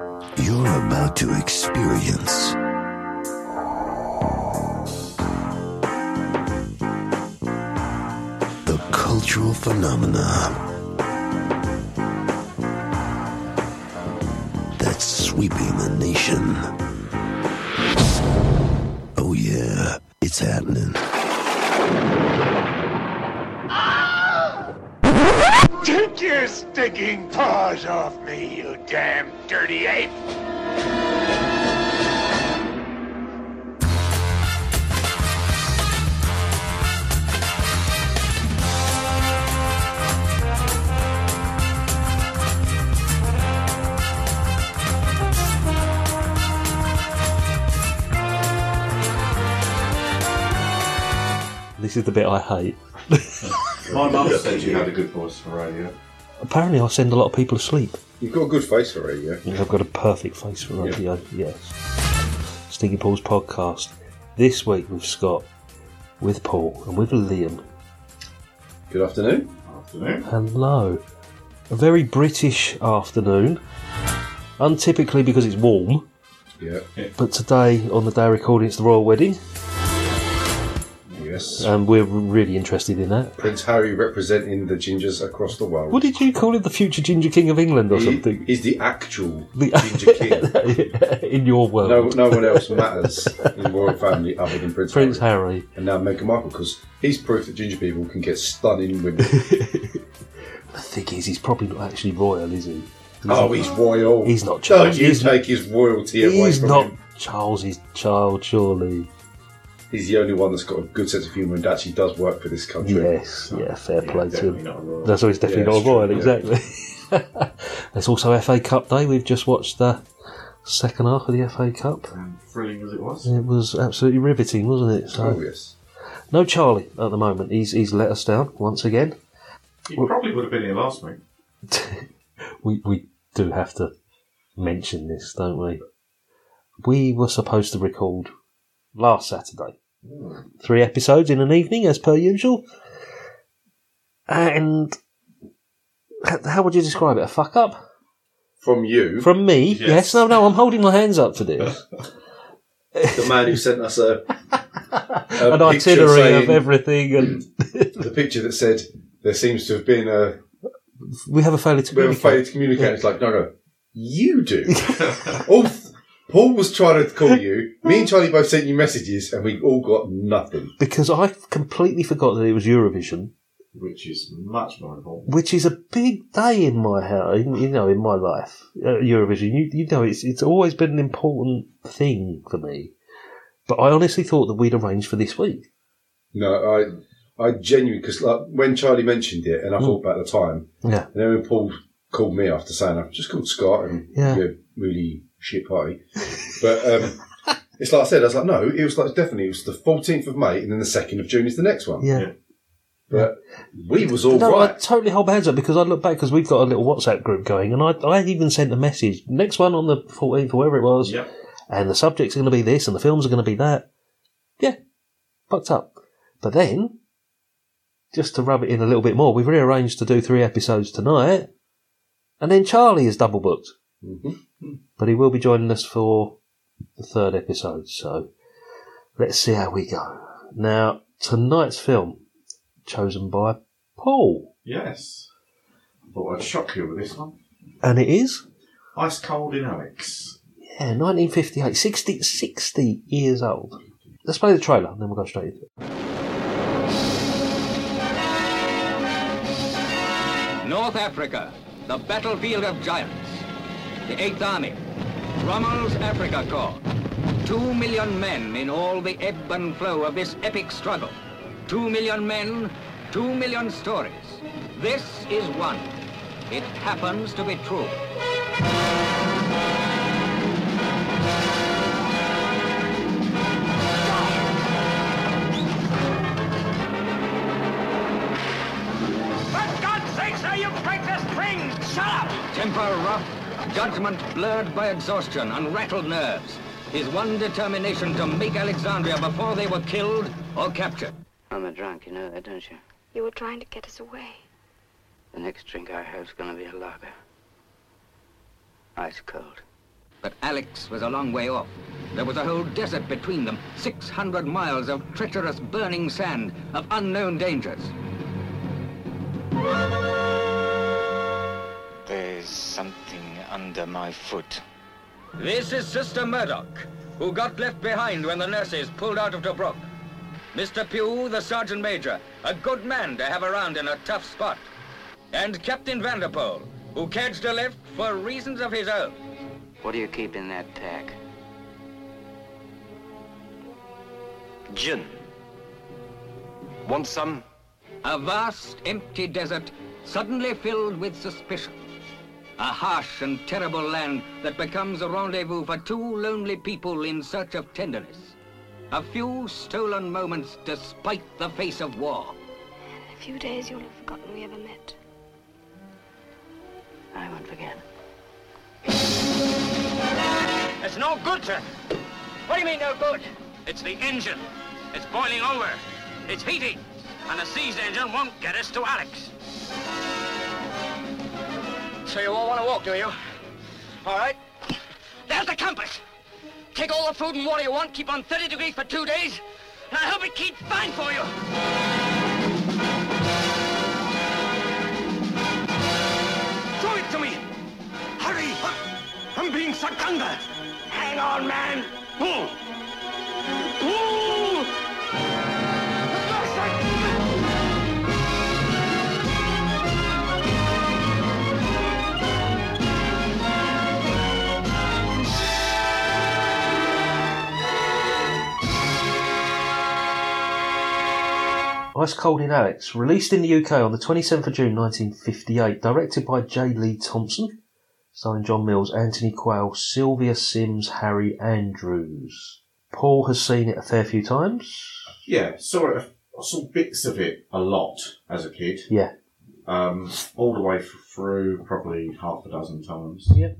You're about to experience the cultural phenomena that's sweeping the nation. Oh, yeah, it's happening. Take your stinking paws off me, you damn dirty ape! This is the bit I hate. My mum said you had a good voice for radio. Apparently, I send a lot of people to sleep. You've got a good face for radio. I've got a perfect face for radio, yes. Stinking Pause podcast. This week with Scott, with Paul, and with Liam. Good afternoon. Afternoon. Hello. A very British afternoon. Untypically because it's warm, Yeah. but today, on the day of recording, it's the royal wedding, Yes. and we're really interested in that. Prince Harry representing the gingers across the world. What did you call him? The future Ginger King of England or he, something? He's the actual The- ginger king. in your world. No, no one else matters in the royal family other than Prince, Prince Harry. Harry. And now Meghan Markle, because he's proof that ginger people can get stunning women. The thing is, he's probably not actually royal, is he? oh, he's royal. He's not Don't Charles. you He's- take his royalty away from him? He's from not him. Charles's child, surely. He's the only one that's got a good sense of humour and actually does work for this country. Yes, yeah, fair play to him. not a royal. That's he's definitely Yeah, not a it's true, royal, yeah. exactly. There's also FA Cup Day. We've just watched the second half of the FA Cup. And thrilling as it was. It was absolutely riveting, wasn't it? So, Oh, yes. no Charlie at the moment. He's he's let us down once again. He probably would have been here last week. we we do have to mention this, don't we? We were supposed to record last Saturday. Hmm. Three episodes in an evening, as per usual. And how would you describe it? A fuck up? From you, From me? Yes. Yes. No, no, I'm holding my hands up for this. the man who sent us a, a An itinerary saying- of everything, and the picture that said there seems to have been a we have a failure to we have a communicate. failure to communicate. It's like no, no, you do. all th- Paul was trying to call you. Me and Charlie both sent you messages, and we all got nothing. Because I completely forgot that it was Eurovision, Which is much more important. which is a big day in my house, you know, in my life. Uh, Eurovision, you, you know, it's it's always been an important thing for me. But I honestly thought that we'd arranged for this week. No, I, I genuinely because like when Charlie mentioned it, and I thought about the time, Yeah, and then when Paul called me after saying I've just called Scott and Yeah. you're really shit party, but um, it's like I said, I was like, no, it was like definitely it was the 14th of May, and then the 2nd of June is the next one. yeah. Yeah. But we was all no, I totally hold my hands up because I look back because we've got a little WhatsApp group going, and I I even sent a message. Next one on the 14th or wherever it was, Yep. and the subjects are going to be this, and the films are going to be that. Yeah, fucked up. But then, just to rub it in a little bit more, we've rearranged to do three episodes tonight, and then Charlie is double booked. Mhm. But he will be joining us for the third episode, so let's see how we go. Now, tonight's film, chosen by Paul, Yes. I thought I'd shock you with this one. and it is, Ice Cold in Alex. yeah, 1958, 60, 60 years old. Let's play the trailer, and then we'll go straight into it. North Africa, the battlefield of giants. The Eighth Army, Rommel's Afrika Korps. Two million men in all the ebb and flow of this epic struggle. Two million men, two million stories. This is one. It happens to be true. For God's sake, sir, you break the strings! Shut up! Temper rough, judgment blurred by exhaustion and rattled nerves. His one determination to make Alexandria before they were killed or captured. I'm a drunk, you know that, don't you? You were trying to get us away. The next drink I have is gonna be a lager. Ice cold. But Alex was a long way off. There was a whole desert between them, 600 miles of treacherous burning sand, of unknown dangers. There's something under my foot. This is Sister Murdoch, who got left behind when the nurses pulled out of Tobruk. Mr. Pugh, the sergeant major, a good man to have around in a tough spot. And Captain Vanderpoel, who cadged a lift for reasons of his own. What do you keep in that pack? Gin. Want some? A vast, empty desert suddenly filled with suspicion. A harsh and terrible land that becomes a rendezvous for two lonely people in search of tenderness. A few stolen moments despite the face of war. In a few days, you'll have forgotten we ever met. I won't forget. It's no good, sir. What do you mean, no good? It's the engine. It's boiling over. It's heating. And the seized engine won't get us to Alex. So you all want to walk, do you? All right. There's the compass. Take all the food and water you want, keep on 30 degrees for two days, and I hope it keeps fine for you. Throw it to me. Hurry. I'm being sucked under. Hang on, man. Pull. Pull. Ice Cold in Alex, released in the UK on the 27th of June 1958, directed by J. Lee Thompson, starring John Mills, Anthony Quayle, Sylvia Syms, Harry Andrews. Paul has seen it a fair few times. Yeah, saw it. I saw bits of it a lot as a kid. Yeah. Um, all the way through, probably half a dozen times. Yeah.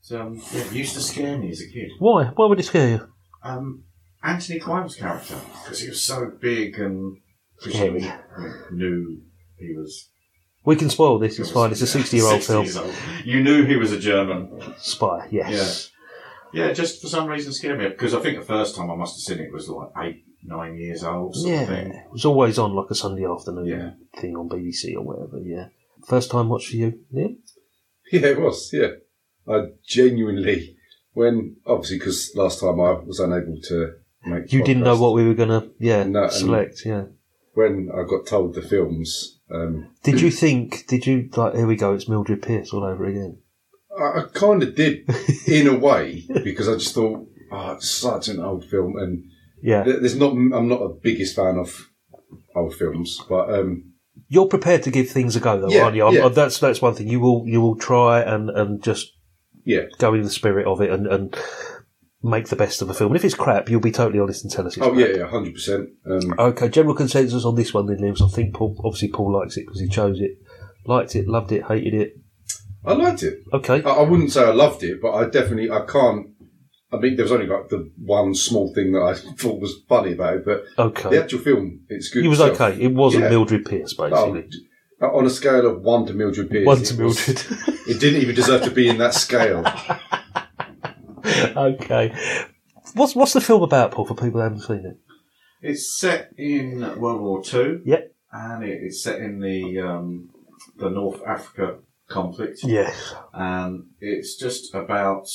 So, um, yeah, it used to scare me as a kid. Why? Why would it scare you? Um, Anthony Quayle's character, because he was so big and Scary. presumably knew he was. We can spoil this, it's fine. It's a 60 year old 60 film. old. You knew he was a German. Spy, yes. Yeah. Yeah, just for some reason scared me because I think the first time I must have seen it was like eight, nine years old. Sort Yeah. of thing. It was always on like a Sunday afternoon Yeah. thing on BBC or whatever, yeah. First time watch for you, Liam? Yeah, it was. Yeah, I genuinely, when obviously because last time I was unable to make. You didn't know what we were going to, yeah, No, and- select, yeah. When I got told the films, um, Did you think, did you, like, here we go, it's Mildred Pierce all over again? I, I kind of did in a way because I just thought, oh, it's such an old film, and Yeah. th- there's not. I'm not the biggest fan of old films, but um, You're prepared to give things a go, though, Yeah, aren't you? I'm- yeah. That's that's one thing. You will you will try and, and just yeah, go in the spirit of it and, and make the best of the film. And if it's crap, you'll be totally honest and tell us it's oh crap. yeah, yeah, hundred percent. Um, Okay, general consensus on this one then, Liam. So I think Paul, obviously Paul likes it because he chose it. Liked it, loved it, hated it. I liked it. Okay. I, I wouldn't say I loved it, but I definitely I can't. I mean, there was only like the one small thing that I thought was funny about it, but Okay. the actual film, it's good. It was itself. okay. It wasn't Yeah. Mildred Pierce, basically. Oh, on a scale of one to Mildred Pierce, One it to was- Mildred. it didn't even deserve to be in that scale. okay. What's what's the film about, Paul, for people who haven't seen it? It's set in World War Two. Yep. And it's set in the um, the North Africa conflict. Yes. And it's just about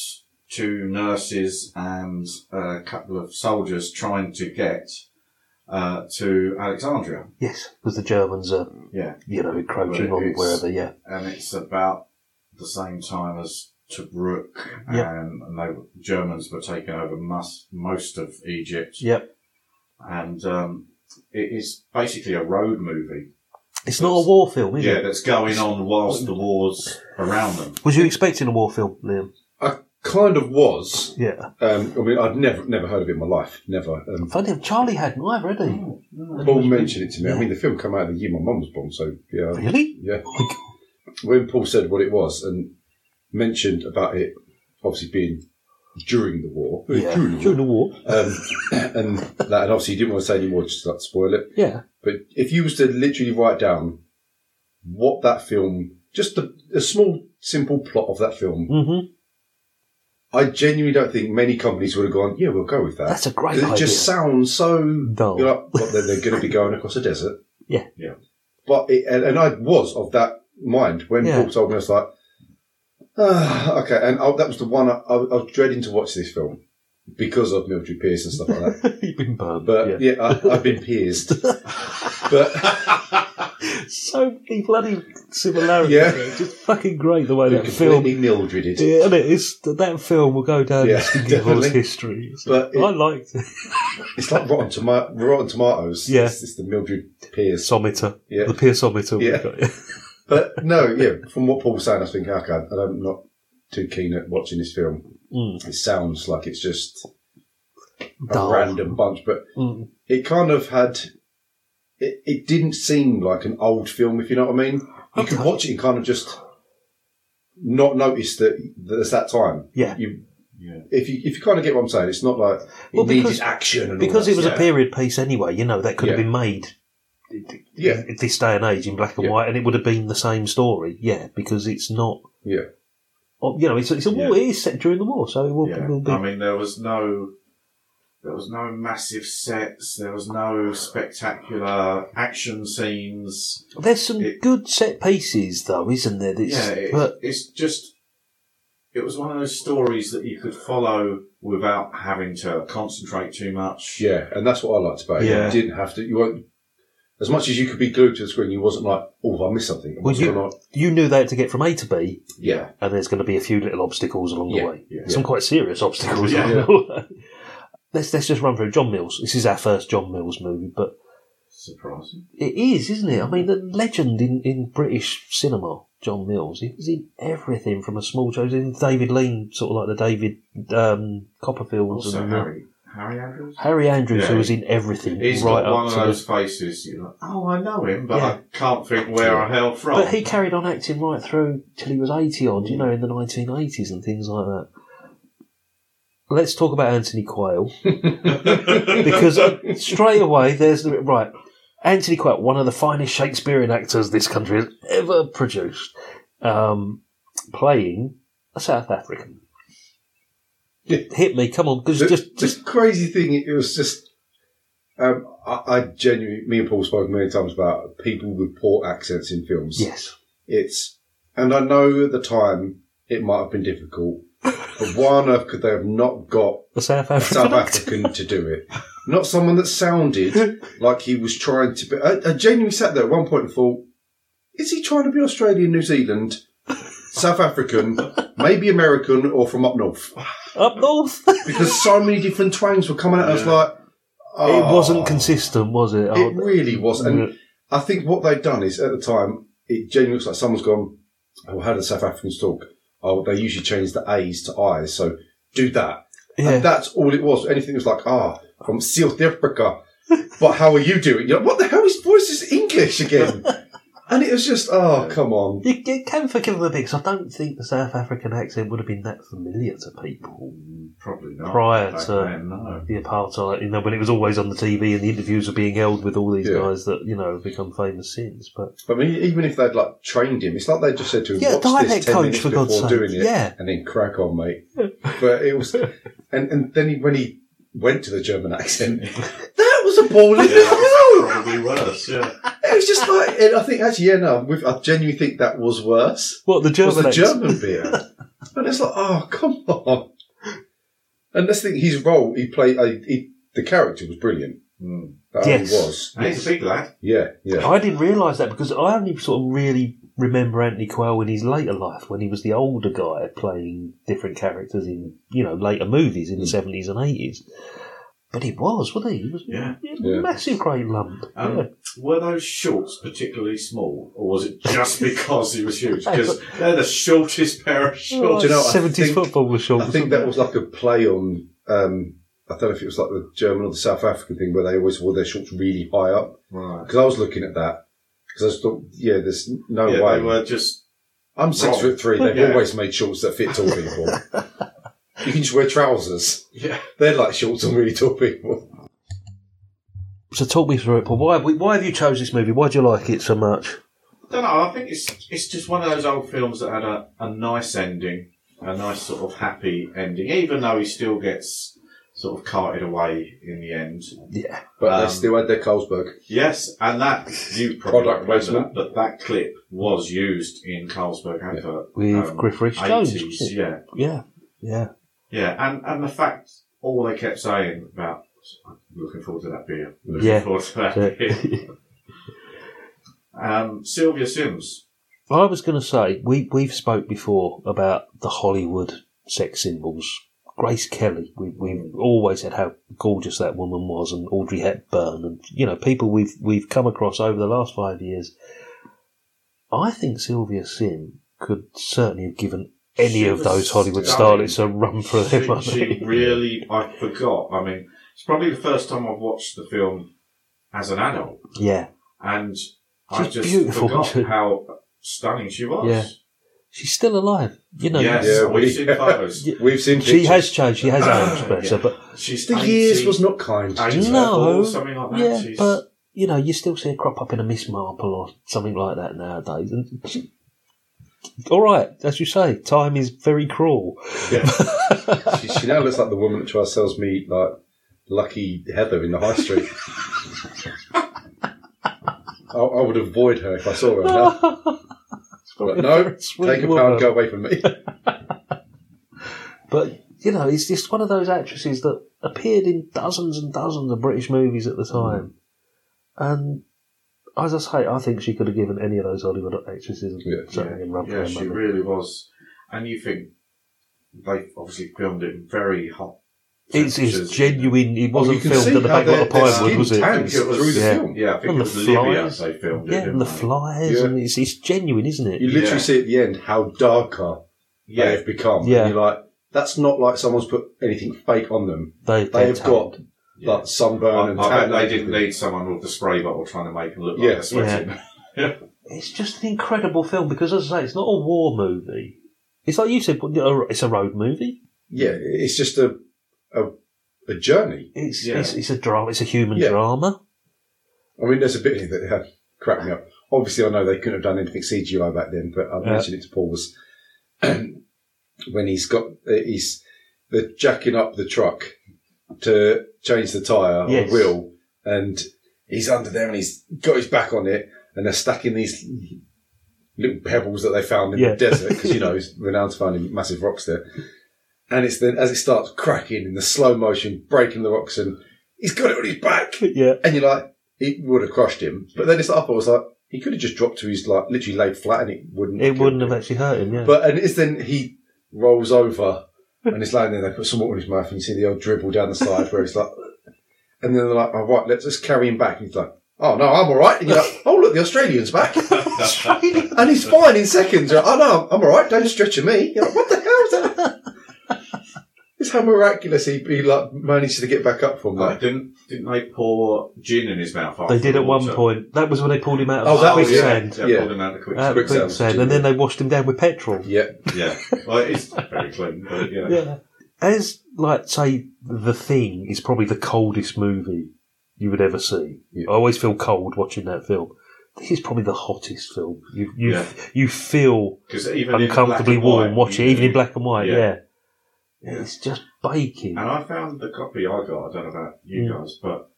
two nurses and a couple of soldiers trying to get uh, to Alexandria. Yes, because the Germans are, Yeah. you know, encroaching on wherever, yeah. And it's about the same time as Tobruk, Yep. and, and they, were- Germans were taking over most, most of Egypt. Yep. And um, it is basically a road movie. It's not a war film, is yeah, it? that's going on whilst the war's around them. Was you expecting a war film, Liam? I kind of was. Yeah. Um, I mean, I'd never never heard of it in my life. Never. Um, Funny, enough, Charlie hadn't either, had he? Paul mentioned it to me. I mean, the film came out the year my mum was born, so yeah. Really? Yeah. When Paul said what it was and mentioned about it, obviously being during the war, Yeah, during the during the war. um, and that, and obviously he didn't want to say any more just to like, spoil it. Yeah. But if you was to literally write down what that film, just a, a small, simple plot of that film, Mm-hmm. I genuinely don't think many companies would have gone, yeah, we'll go with that. That's a great 'Cause It idea. just sounds so Dull. You're like, what, they're, they're going to be going across a desert. Yeah. Yeah. But it, and, and I was of that mind when Yeah. Paul told me, I was like, ah, okay. And I, that was the one I, I, I was dreading to watch this film because of Mildred Pierce and stuff like that. You've been burned. But yeah, I, I've been pierced. but so many bloody similarities. Yeah. there. Just fucking great the way they're that film. completely Mildreded. Yeah, and it is that film will go down Yeah, in Stinky history. So But it- I liked it. It's like Rotten, Toma- Rotten Tomatoes. Yeah. It's, it's the Mildred Pierce. Someter, Yeah. the Pierceometer. Yeah. We've got. But no, yeah, from what Paul was saying, I was thinking, okay, I'm not too keen at watching this film. Mm. It sounds like it's just a random bunch, but Mm. it kind of had. It, it didn't seem like an old film, if you know what I mean. You could watch it and kind of just not notice that, that it's that time. Yeah. You, Yeah. if you if you kind of get what I'm saying, it's not like it Well, needed action and all because that it was a period piece anyway. You know that could have been made. Yeah. at this day and age in black and Yeah. white, and it would have been the same story. Yeah, because it's not. Yeah. oh, You know, it's, it's a war. Yeah. It is set during the war, so it will, Yeah. will be. I mean, there was no, there was no massive sets. There was no spectacular action scenes. There's some it- good set pieces, though, isn't there? That's- yeah, it, but it's just. It was one of those stories that you could follow without having to concentrate too much. Yeah, and that's what I liked about it. Yeah. You didn't have to. You weren't as much as you could be glued to the screen. You wasn't like, oh, have I missed something. well, What's you, on? you knew they had to get from A to B, Yeah, and there's going to be a few little obstacles along Yeah, the way. yeah. Some quite serious obstacles Yeah. along the way. Let's let's just run through John Mills. This is our first John Mills movie, but Surprising. it is, isn't it? I mean, the legend in, in British cinema, John Mills. He was in everything from a small show. He was in David Lean, sort of like the David um, Copperfields Also, and Harry, Harry Andrews. Harry Andrews, Yeah, who was in everything, He's right got up one of to the- those faces. You're like, oh, I know him, but Yeah. I can't think where I hail from. But he carried on acting right through till he was 80 odd, you know, in the 1980s and things like that. Let's talk about Anthony Quayle. because straight away, there's the. Right. Anthony Quayle, one of the finest Shakespearean actors this country has ever produced, um, playing a South African. Hit me, come on, because the, just, the crazy thing. It was just. Um, I, I genuinely, me and Paul spoke many times about people with poor accents in films. yes, It's, and I know at the time it might have been difficult, but why on earth could they have not got the South a African. South. African to do it? Not someone that sounded like he was trying to be. I, I genuinely sat there at one point and thought, is he trying to be Australian, New Zealand, South African, maybe American, or from up north? Up north. Because so many different twangs were coming at us Yeah. like. it oh, wasn't consistent, was it? Oh, It really was. And Yeah. I think what they'd done is at the time, it genuinely looks like someone's gone, oh, how do South Africans talk? Oh, they usually change the A's to I's, so do that. yeah. And that's all it was. Anything was like, ah, from South Africa. but how are you doing? You're like, what the hell? His voice is English again. And it was just, oh, come on. You, you can forgive him a bit because I don't think the South African accent would have been that familiar to people mm, Probably not. prior to then, no. the apartheid. You know, when it was always on the TV and the interviews were being held with all these Yeah. guys that you know have become famous since. But I mean, even if they'd like trained him, it's like they just said to him, Yeah, watch dialect this 10 coach, minutes for before God's sake. doing it Yeah. and then crack on, mate. but it was, and, and then he, when he went to the German accent, that was appalling Yeah, as that's well. Probably worse. Yeah. It was just like, and I think actually, yeah, no, with, I genuinely think that was worse. what the Was German the accent? German bit, and it's like, oh, come on. And that's the thing, his role, he played, uh, he, the character was brilliant. Mm. That Yes. he was. And he's a big lad. Yeah, yeah. I didn't realise that because I only sort of really remember Anthony Quayle in his later life when he was the older guy playing different characters in you know later movies in the seventies and eighties. But he was, wasn't he? He was Yeah. a Yeah. massive great lump. Um, yeah. Were those shorts particularly small, or was it just because he was huge? Because they're the shortest pair of shorts. Do you know, I seventies think- football was short. I think that was like a play on. Um, I don't know if it was like the German or the South African thing where they always wore their shorts really high up. Right. Because I was looking at that because I just thought, yeah, there's no yeah, way. they were just. I'm six wrong. foot three. They've Yeah. always made shorts that fit tall people. you can just wear trousers. Yeah. They're like shorts on really tall people. So talk me through it, Paul. Why have, we, why have you chose this movie? Why do you like it so much? I don't know. I think it's it's just one of those old films that had a, a nice ending, a nice sort of happy ending, even though he still gets sort of carted away in the end. Yeah. But Um, they still had their Carlsberg. Yes, and that you probably Product remember placement. that, that that clip was used in Carlsberg advert With um, Griff Rhys Jones, 80s, wasn't it? yeah, Yeah. Yeah. Yeah, and and the fact all they kept saying about I'm looking forward to that beer, looking Yeah. forward to that beer. um, Sylvia Syms, I was going to say we we've spoke before about the Hollywood sex symbols. Grace Kelly, we, we've always said how gorgeous that woman was, and Audrey Hepburn, and you know people we've we've come across over the last five years. I think Sylvia Sim could certainly have given any She of those Hollywood stunning. starlets a run for their she, money. she really, I forgot. I mean, it's probably the first time I've watched the film as an adult, yeah, and I She's just beautiful, forgot she? how stunning she was. Yeah. she's still alive. You know, Yes, Yeah, we've we- seen photos. We've seen she has changed. She has aged better, Yeah. but She's The 80, years was not kind. 80 No, or something like that. yeah, She's- but you know, you still see her crop up in a Miss Marple or something like that nowadays. And she, all right, as you say, time is very cruel. yeah. She, she now looks like the woman that tries sells me like Lucky Heather in the high street. I, I would avoid her if I saw her now. But no, take a woman. pound, go away from me. But you know, it's just one of those actresses that appeared in dozens and dozens of British movies at the time, mm. and as I say, I think she could have given any of those Hollywood actresses Yeah. certainly a run for yeah, their she money. really was. And you think they obviously filmed it in very hot. It's, it's genuine. It wasn't you can filmed see at the back of the Pinewood, skin was it? tans it was- through the Yeah. film. Yeah, I think And it the was Libya flies. they filmed it. Yeah, didn't and the flies, Yeah. and it's, it's genuine, isn't it? You literally Yeah. see at the end how darker Yeah, they have become. Yeah. And you're like, that's not like someone's put anything fake on them. They, They they're have got tanned. Yeah. like sunburn I, and I bet they didn't need someone with the spray bottle trying to make them look Yeah. like they're sweating. It's just an incredible film because, as I say, it's not a war movie. It's like you said, it's a road movie. Yeah, it's just a a, a journey. It's, Yeah. it's it's a drama. It's a human Yeah. drama. I mean, there's a bit here that had cracked me up. Obviously, I know they couldn't have done anything CGI back then, but I Yeah. mentioned it to Paul was when he's got uh, he's they're jacking up the truck to change the tyre Yes. or wheel, and he's under there and he's got his back on it, and they're stacking these little pebbles that they found in Yeah. the desert because you know he's renowned for finding massive rocks there. And it's then as it starts cracking in the slow motion, breaking the rocks, and he's got it on his back. Yeah. And you're like, it would have crushed him. But then it's up, I was like, he could have just dropped to his, like, literally laid flat and it wouldn't It wouldn't him. have actually hurt him, yeah. But, and it's then he rolls over and he's laying there, they put some water in his mouth and you see the old dribble down the side where he's like, and then they're like, oh, right, let's just carry him back. And he's like, oh, no, I'm all right. And you're like, oh, look, the Australian's back. and he's fine in seconds. You're like, oh, no, I'm all right. Don't stretch me. You're like, what the hell is that? It's how miraculous he, he like manages to get back up from that. didn't didn't they pour gin in his mouth? they did the at one water? point. That was when they pulled him out Oh, of that the was- yeah. quicksand. Yeah, Yeah. pulled him out of the quicksand. Out of the Quicksand, quicksand, and then they washed him down with petrol. Yeah. Yeah, well, it's very clean, but yeah. Yeah. As, like, say, The Thing is probably the coldest movie you would ever see. Yeah. I always feel cold watching that film. This is probably the hottest film. You you Yeah. you feel 'Cause even in uncomfortably black and warm white, watching, you- even in black and white. Yeah. Yeah, Yeah. it's just baking. And I found the copy I got. I don't know about you Mm. guys, but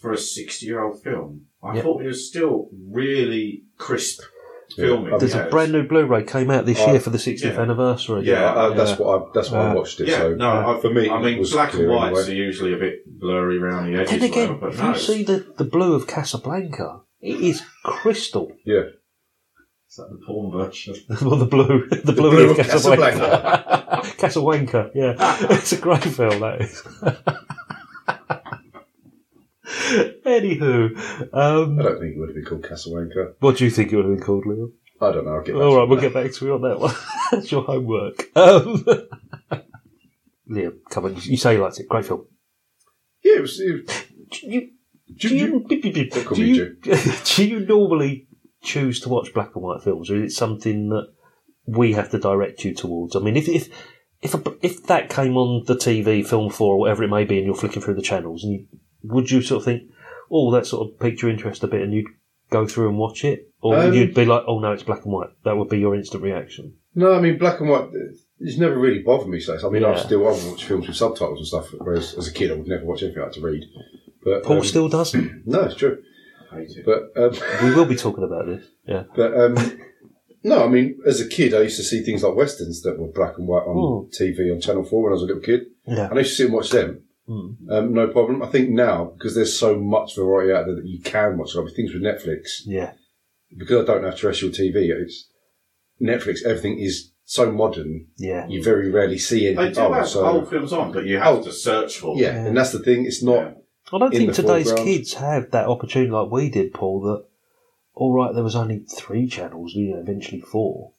for a sixty-year-old film, I Yeah. thought it was still really crisp Yeah. filming. There's Yeah, a brand new Blu-ray came out this Oh, year for the 60th yeah. anniversary. Yeah, Uh, that's what I that's why I Uh, watched it. Yeah, so no, I, for me, I mean, it was black and clear whites anyway. are usually a bit blurry around the edges. Then again, whatever, but if no, you see the, the blue of Casablanca, it is crystal. Yeah, it's like the porn version. well, the blue, the blue, blue of of Casablanca. Casablanca, yeah, it's a great film. That is. Anywho, um, I don't think it would have been called Casablanca. what do you think it would have been called, Leon? I don't know. I'll get back All to right, we'll on get back to you on that one. That's your homework. Um, Liam, come on, you say you liked it. Great film. Yeah, it was. It was Do you, do you, Don't do you, do you normally choose to watch black and white films, or is it something that we have to direct you towards? I mean, if if if, a, if that came on the TV, Film Four, or whatever it may be, and you're flicking through the channels, and you, would you sort of think, oh, that sort of piqued your interest a bit, and you'd go through and watch it, or Um, you'd be like, oh no, it's black and white? That would be your instant reaction. no, I mean black and white. it's never really bothered me. So I mean, I Yeah. still I watch films with subtitles and stuff. Whereas as a kid, I would never watch anything I had to read. But Paul um, still doesn't. no, it's true. I hate it. But um, We will be talking about this. Yeah. But um, no, I mean, as a kid, I used to see things like westerns that were black and white on Mm. TV on Channel Four when I was a little kid, Yeah. and I used to sit and watch them. Mm. Um, no problem. I think now because there's so much variety out there that you can watch. Like things with Netflix, Yeah. because I don't have terrestrial TV. It's Netflix. Everything is so modern. Yeah. You very rarely see They anything. do Oh, have so old films on, but you have Oh. to search for yeah, them. and that's the thing. It's not. I don't think today's foreground. kids have that opportunity like we did, Paul. That all right, there was only three channels, you know, eventually four,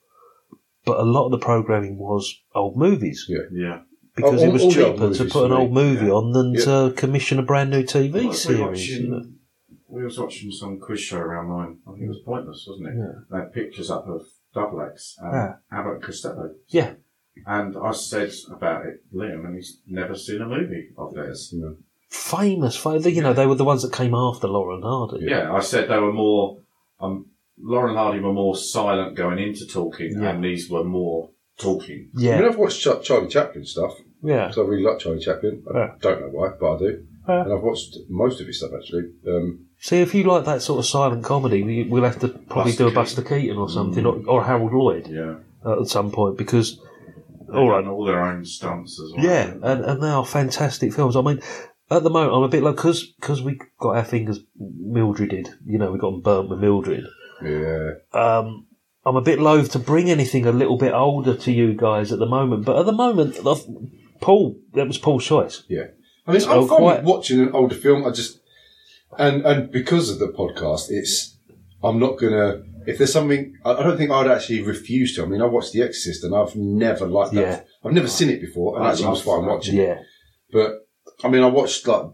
but a lot of the programming was old movies Yeah. Yeah. because Oh, it was all the old cheaper to put an old movie yeah. on than Yeah. to commission a brand new TV What was series. watching? You know? We was watching some quiz show around nine. I think it was pointless, wasn't it? Yeah. They had pictures up of Double X and Yeah. Abbott and Costello. Yeah. And I said about it, Liam, and he's never seen a movie of theirs. Famous, fa- you know, they were the ones that came after Laurel and Hardy. Yeah, I said they were more. Um, Laurel and Hardy were more silent going into talking, Yeah. and these were more talking. I mean, Yeah, I've watched Ch- Charlie Chaplin stuff yeah. because I really like Charlie Chaplin. I Yeah. don't know why, but I do. Yeah. And I've watched most of his stuff actually. Um, See, if you like that sort of silent comedy, we, we'll have to probably Buster do a Keaton. Buster Keaton or something, or, or Harold Lloyd Yeah. uh, at some point, because They've all right, done all their own stunts as well. Yeah, and, and they are fantastic films. I mean, at the moment, I'm a bit like because because we got our fingers Mildreded. You know, we got them burnt with Mildred. yeah. Um, I'm a bit loath to bring anything a little bit older to you guys at the moment. But at the moment, I've- Paul, that was Paul's choice. Yeah. I mean, So I'm fine quite- watching an older film. I just, and, and because of the podcast, it's, I'm not gonna, if there's something, I, don't think I'd actually refuse to. I mean, I watched The Exorcist and I've never liked that. Yeah. I've never seen it before and I actually was fine watching it. Yeah, But, I mean, I watched like,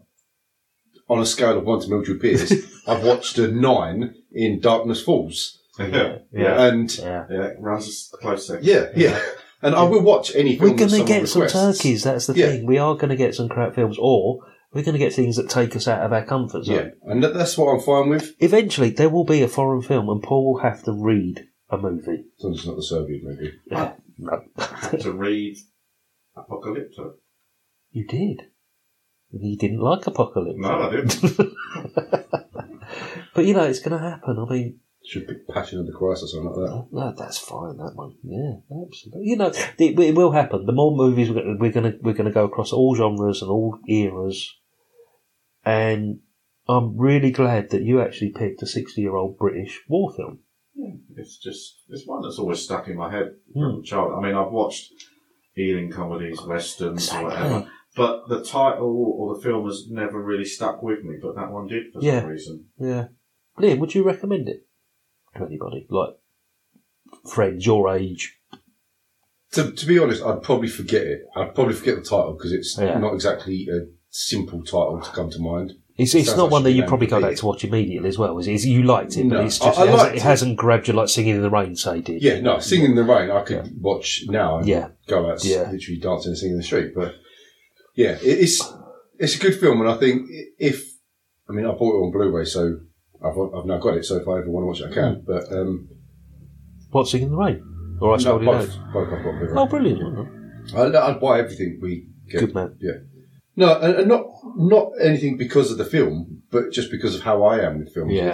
on a scale of one to Mildred Pierce, I've watched a nine in Darkness Falls. yeah. yeah, And, yeah. Yeah, it runs a close second. yeah, yeah. And I will watch any film We're going to someone get some turkeys. That's the Yeah. thing. We are going to get some crap films, or we're going to get things that take us out of our comfort zone. Yeah. And that, that's what I'm fine with. Eventually, there will be a foreign film, and Paul will have to read a movie. As long as it's not the Serbian movie. Yeah. No. to read Apocalypto. You did. You didn't like Apocalypse. No, I didn't. But you know, it's going to happen. I mean, Should be Passion of the Christ or something like that. no, that's fine. That one, yeah, absolutely. You know, it, it will happen. The more movies we're going to we're going to go across all genres and all eras, and I'm really glad that you actually picked a 60 year old British war film. Yeah, It's just it's one that's always stuck in my head from Hmm. a child. I mean, I've watched Ealing comedies, westerns, or whatever, but the title or the film has never really stuck with me. But that one did for Yeah. some reason. Yeah, Liam, would you recommend it to anybody like friends your age? To, to be honest, I'd probably forget it. I'd probably forget the title because it's Yeah. not exactly a simple title to come to mind. It's, it's Sounds not like one that you named probably go back to watch immediately as well. Is it? Is- You liked it, but No, it's just I- I it, hasn't, liked it it. hasn't grabbed you like singing in the rain, say did. Yeah, no, Singing in the Rain, I could watch now and Yeah. go out Yeah. literally dancing and singing in the street. But yeah, it's it's a good film, and I think if I mean I bought it on Blu-ray, so I've I've now got it. So if I ever want to watch it, I can. But um, What singing in the rain? Or I no, both, Out? both I've got Blu-ray. Oh, brilliant! I, I'd buy everything we get. Good man. Yeah. No, and, and not not anything because of the film, but just because of how I am with films. Yeah.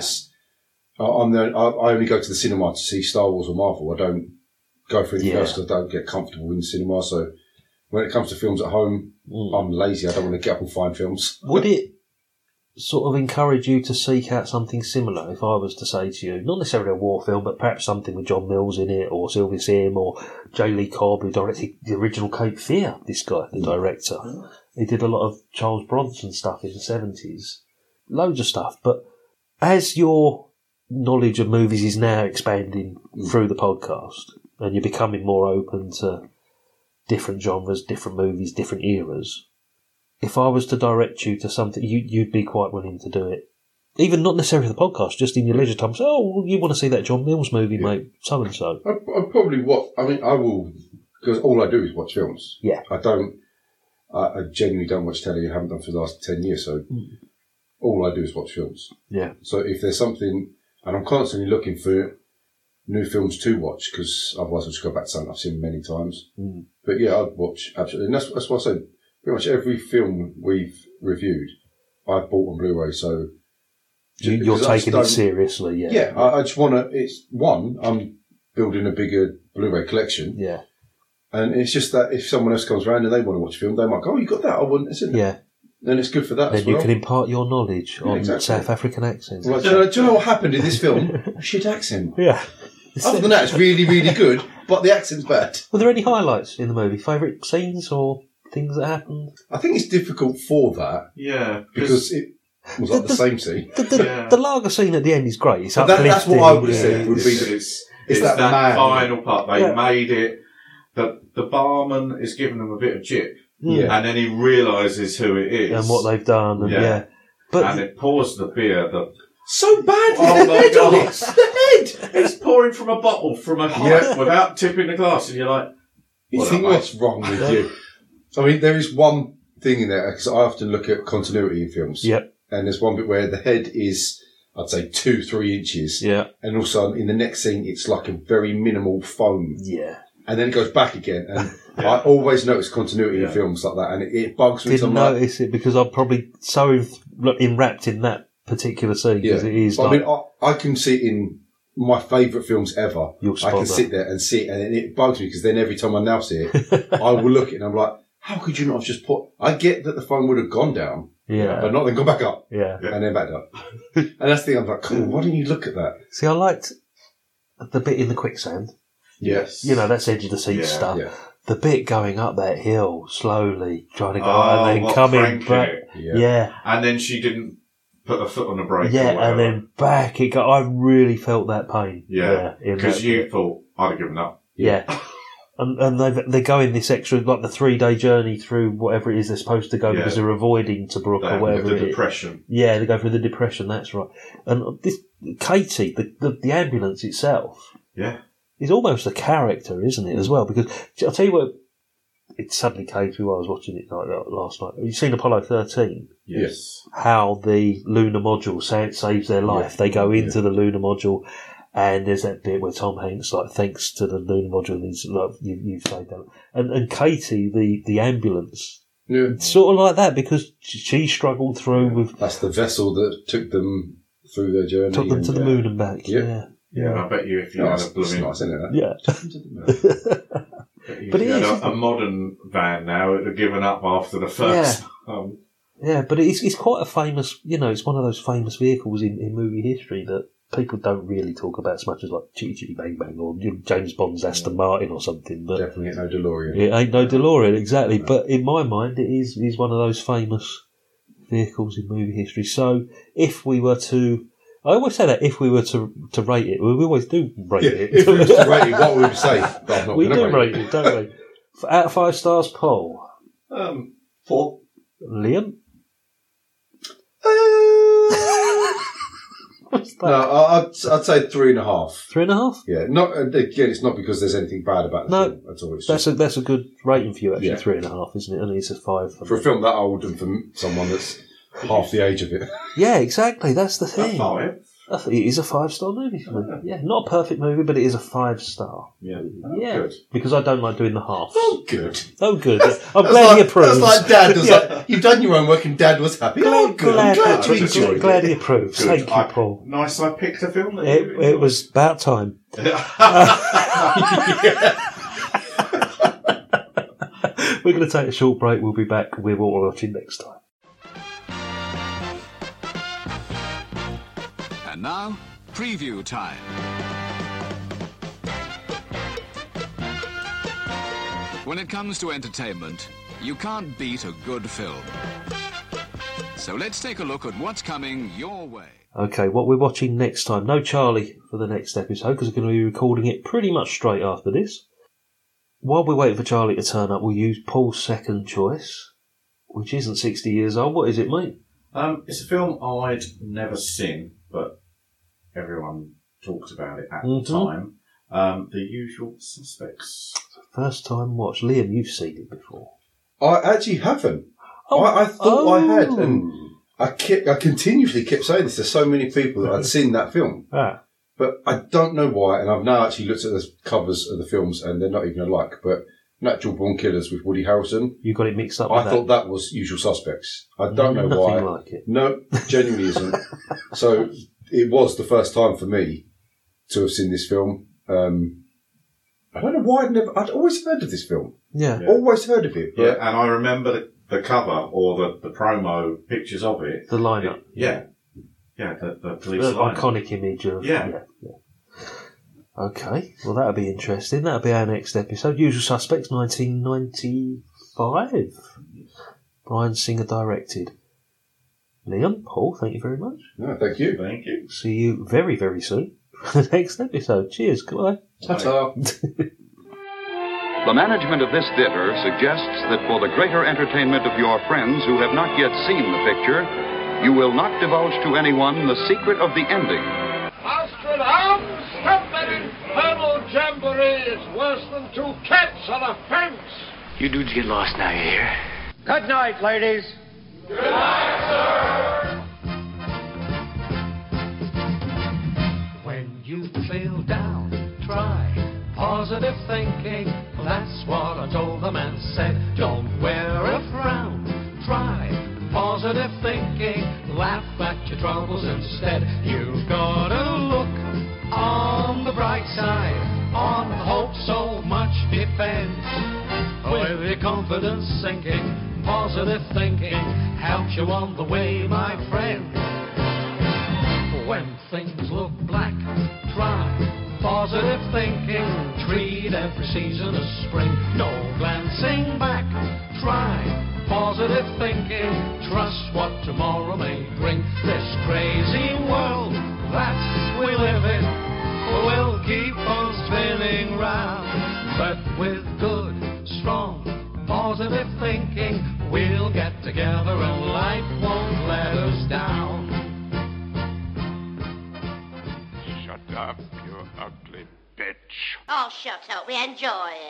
I, I'm the, I, I only go to the cinema to see Star Wars or Marvel. I don't go for anything Yeah. else I don't get comfortable in the cinema. So when it comes to films at home, Mm. I'm lazy. I don't want to get up and find films. Would it sort of encourage you to seek out something similar if I was to say to you, not necessarily a war film, but perhaps something with John Mills in it, or Sylvia Sim, or J. Lee Cobb, who directed the original Cape Fear, this guy, the director. He did a lot of Charles Bronson stuff in the 70s. Loads of stuff. But as your knowledge of movies is now expanding through the podcast, and you're becoming more open to different genres, different movies, different eras, if I was to direct you to something, you, you'd be quite willing to do it. Even not necessarily the podcast, just in your leisure time. So, oh, well, you want to see that John Mills movie, mate? So and so. I, I probably what I mean. I will because all I do is watch films. Yeah. I don't. I, I genuinely don't watch telly. I haven't done for the last ten years. So all I do is watch films. Yeah. So if there's something, and I'm constantly looking for new films to watch because otherwise I'll just go back to something I've seen many times. Mm. But yeah, I'd watch absolutely. And that's, that's what I said. Pretty much every film we've reviewed, I've bought on Blu-ray. So You, you're because I just taking it seriously, yeah. Yeah, I, I just want to. It's one. I'm building a bigger Blu-ray collection, Yeah. and it's just that if someone else comes around and they want to watch a film, they might go, "Oh, you got that? I wouldn't." Isn't it? Yeah. Then it's good for that Then you well. can impart your knowledge Yeah, on exactly. South African accents. Like, do, you know, do you know what happened in this film? Shit accent. Yeah. Other than that, it's really, really good, but the accent's bad. Were there any highlights in the movie? Favourite scenes or things that happened? I think it's difficult for that Yeah, because it was like the, same scene. The, the, Yeah. the lager scene at the end is great. It's But that- that's what I would uplifting, say yeah. would be it's, the- it's, it's it's that that, man. final part. They Yeah. made it. The the barman is giving them a bit of jip, Yeah. and then he realizes who it is and what they've done. And yeah. Yeah. But and it pours the beer. The So bad Oh the my head on it. The head. it's pouring from a bottle from a height Yeah. without tipping the glass, and you're like, You Well, think what's wrong with you? I mean, there is one thing in there because I often look at continuity in films. Yep. And there's one bit where the head is, I'd say, two, three inches. yeah, And also in the next scene, it's like a very minimal foam. yeah. And then it goes back again. And I always notice continuity in films like that. And it, it bugs me. 'cause Didn't I'm like, notice it because I'm probably so enwrapped in that particular scene yeah. because it is But like I mean, I, I can see it in my favourite films ever. You'll I can that. sit there and see it. And it bugs me because then every time I now see it, I will look at it and I'm like, how could you not have just put, I get that the phone would have gone down. yeah, but not then gone back up yeah. and then back up. and that's the thing. I'm like, come on, why didn't you look at that? See, I liked the bit in the quicksand. Yes, You know, that's edge of the seat Yeah, stuff. yeah. The bit going up that hill slowly, trying to go, oh, and then coming back. yeah, Yeah, And then she didn't put a foot on the brake. yeah, and then back it got. I really felt that pain. yeah, because you bit. thought I'd have given up. Yeah. And, and they they go in this extra like the three day journey through whatever it is they're supposed to go Yeah. because they're avoiding Tobruk or whatever the it depression. Yeah, they go through the depression. That's right. And this Katie, the, the the ambulance itself, Yeah, is almost a character, isn't it? As well, because I'll tell you what, it suddenly came to me while I was watching it like that last night. Have You've seen Apollo thirteen. yes, How the lunar module sa- saves their life. They go into the lunar module, and there's that bit where Tom Hanks like thanks to the lunar module, he's like you, you've saved them. And and Katie, the the ambulance, Yeah. it's sort of like that because she she struggled through with That's the vessel that took them through their journey. took them and- to the moon and back. Yeah. Yeah, yeah. I bet you if you had a blooming, nice, isn't it? yeah. But it is- a, a modern van now, It had given up after the first. Um, Yeah, but it's it's quite a famous. You know, it's one of those famous vehicles in, in movie history that people don't really talk about as much as like Chitty Chitty Bang Bang or you know, James Bond's Aston Martin or something. But Definitely ain't no DeLorean. it ain't no DeLorean exactly. But in my mind, it is is one of those famous vehicles in movie history. So if we were to I always say that if we were to to rate it, we always do rate Yeah, it. if we was to rate it, what would we say? But I'm not we gonna do rate it, don't we? F- Out of five stars, Paul. um, four. Liam? What's that? No, I- I'd, I'd say three and a half. Three and a half? Yeah, not again. It's not because there's anything bad about the No, film at all. It's That's just a that's a good rating for you actually. Yeah. Three and a half, isn't it? And it's a five. For for a film that old and for someone that's half the age of it. Yeah, exactly. That's the thing. five. I think It is a five star movie for me. Yeah, not a perfect movie, but it is a five star. Yeah. yeah, oh, Good. because I don't like doing the half. Oh, good. Oh, good. I'm That's glad like, he approves. That's like Dad. Was Yeah. like, You've done your homework and Dad was happy. oh, good. I'm glad you glad, enjoyed glad it. he approves. Good. Thank you, I- Paul. Nice. I picked a film. That It, you it was about time. We're going to take a short break. We'll be back with what we're watching next time. And now, preview time. When it comes to entertainment, you can't beat a good film. So let's take a look at what's coming your way. Okay, what we're watching next time. No Charlie for the next episode because we're going to be recording it pretty much straight after this. While we're waiting for Charlie to turn up, we'll use Paul's second choice, which isn't 60 years old. What is it, mate? Um, it's a film I'd never seen, but everyone talked about it at Mhm. the time. Um, the Usual Suspects. First time watch. Liam, you've seen it before. I actually haven't. Oh. I, I thought I had, and Oh. I kept, I continuously kept saying this to so many people that I'd seen that film. Ah, But I don't know why, and I've now actually looked at the covers of the films, and they're not even alike. But Natural Born Killers with Woody Harrelson, You got it mixed up. I with that. thought that was Usual Suspects. I don't know Nothing why. like it. No, genuinely isn't. so it was the first time for me to have seen this film. Um, I don't know why I'd never. I'd always heard of this film. Yeah. Always heard of it. Yeah, But and I remember the, the cover or the, the promo pictures of it. The lineup. Yeah. Yeah, the, the police The lineup. iconic image of Yeah. yeah. Okay, well that'll be interesting. That'll be our next episode. Usual Suspects, nineteen ninety five. Bryan Singer directed. Liam, Paul, thank you very much. no, thank you. Thank you. See you very, very soon for the next episode. Cheers. Goodbye. Ta-ta. The management of this theater suggests that for the greater entertainment of your friends who have not yet seen the picture, you will not divulge to anyone the secret of the ending. Nostradamus, that infernal jamboree It's worse than two cats on a fence. You dudes get lost now, you hear? Good night, ladies. When you feel down, try positive thinking. That's what I told them and said. Don't wear a frown. Try positive thinking. Laugh at your troubles instead. You've got to look on the bright side. On hope so much depends. With your confidence sinking, positive thinking helps you on the way, my friend. When things look black, try positive thinking. Treat every season as spring. No glancing back. Try positive thinking. Trust what tomorrow may We enjoy it.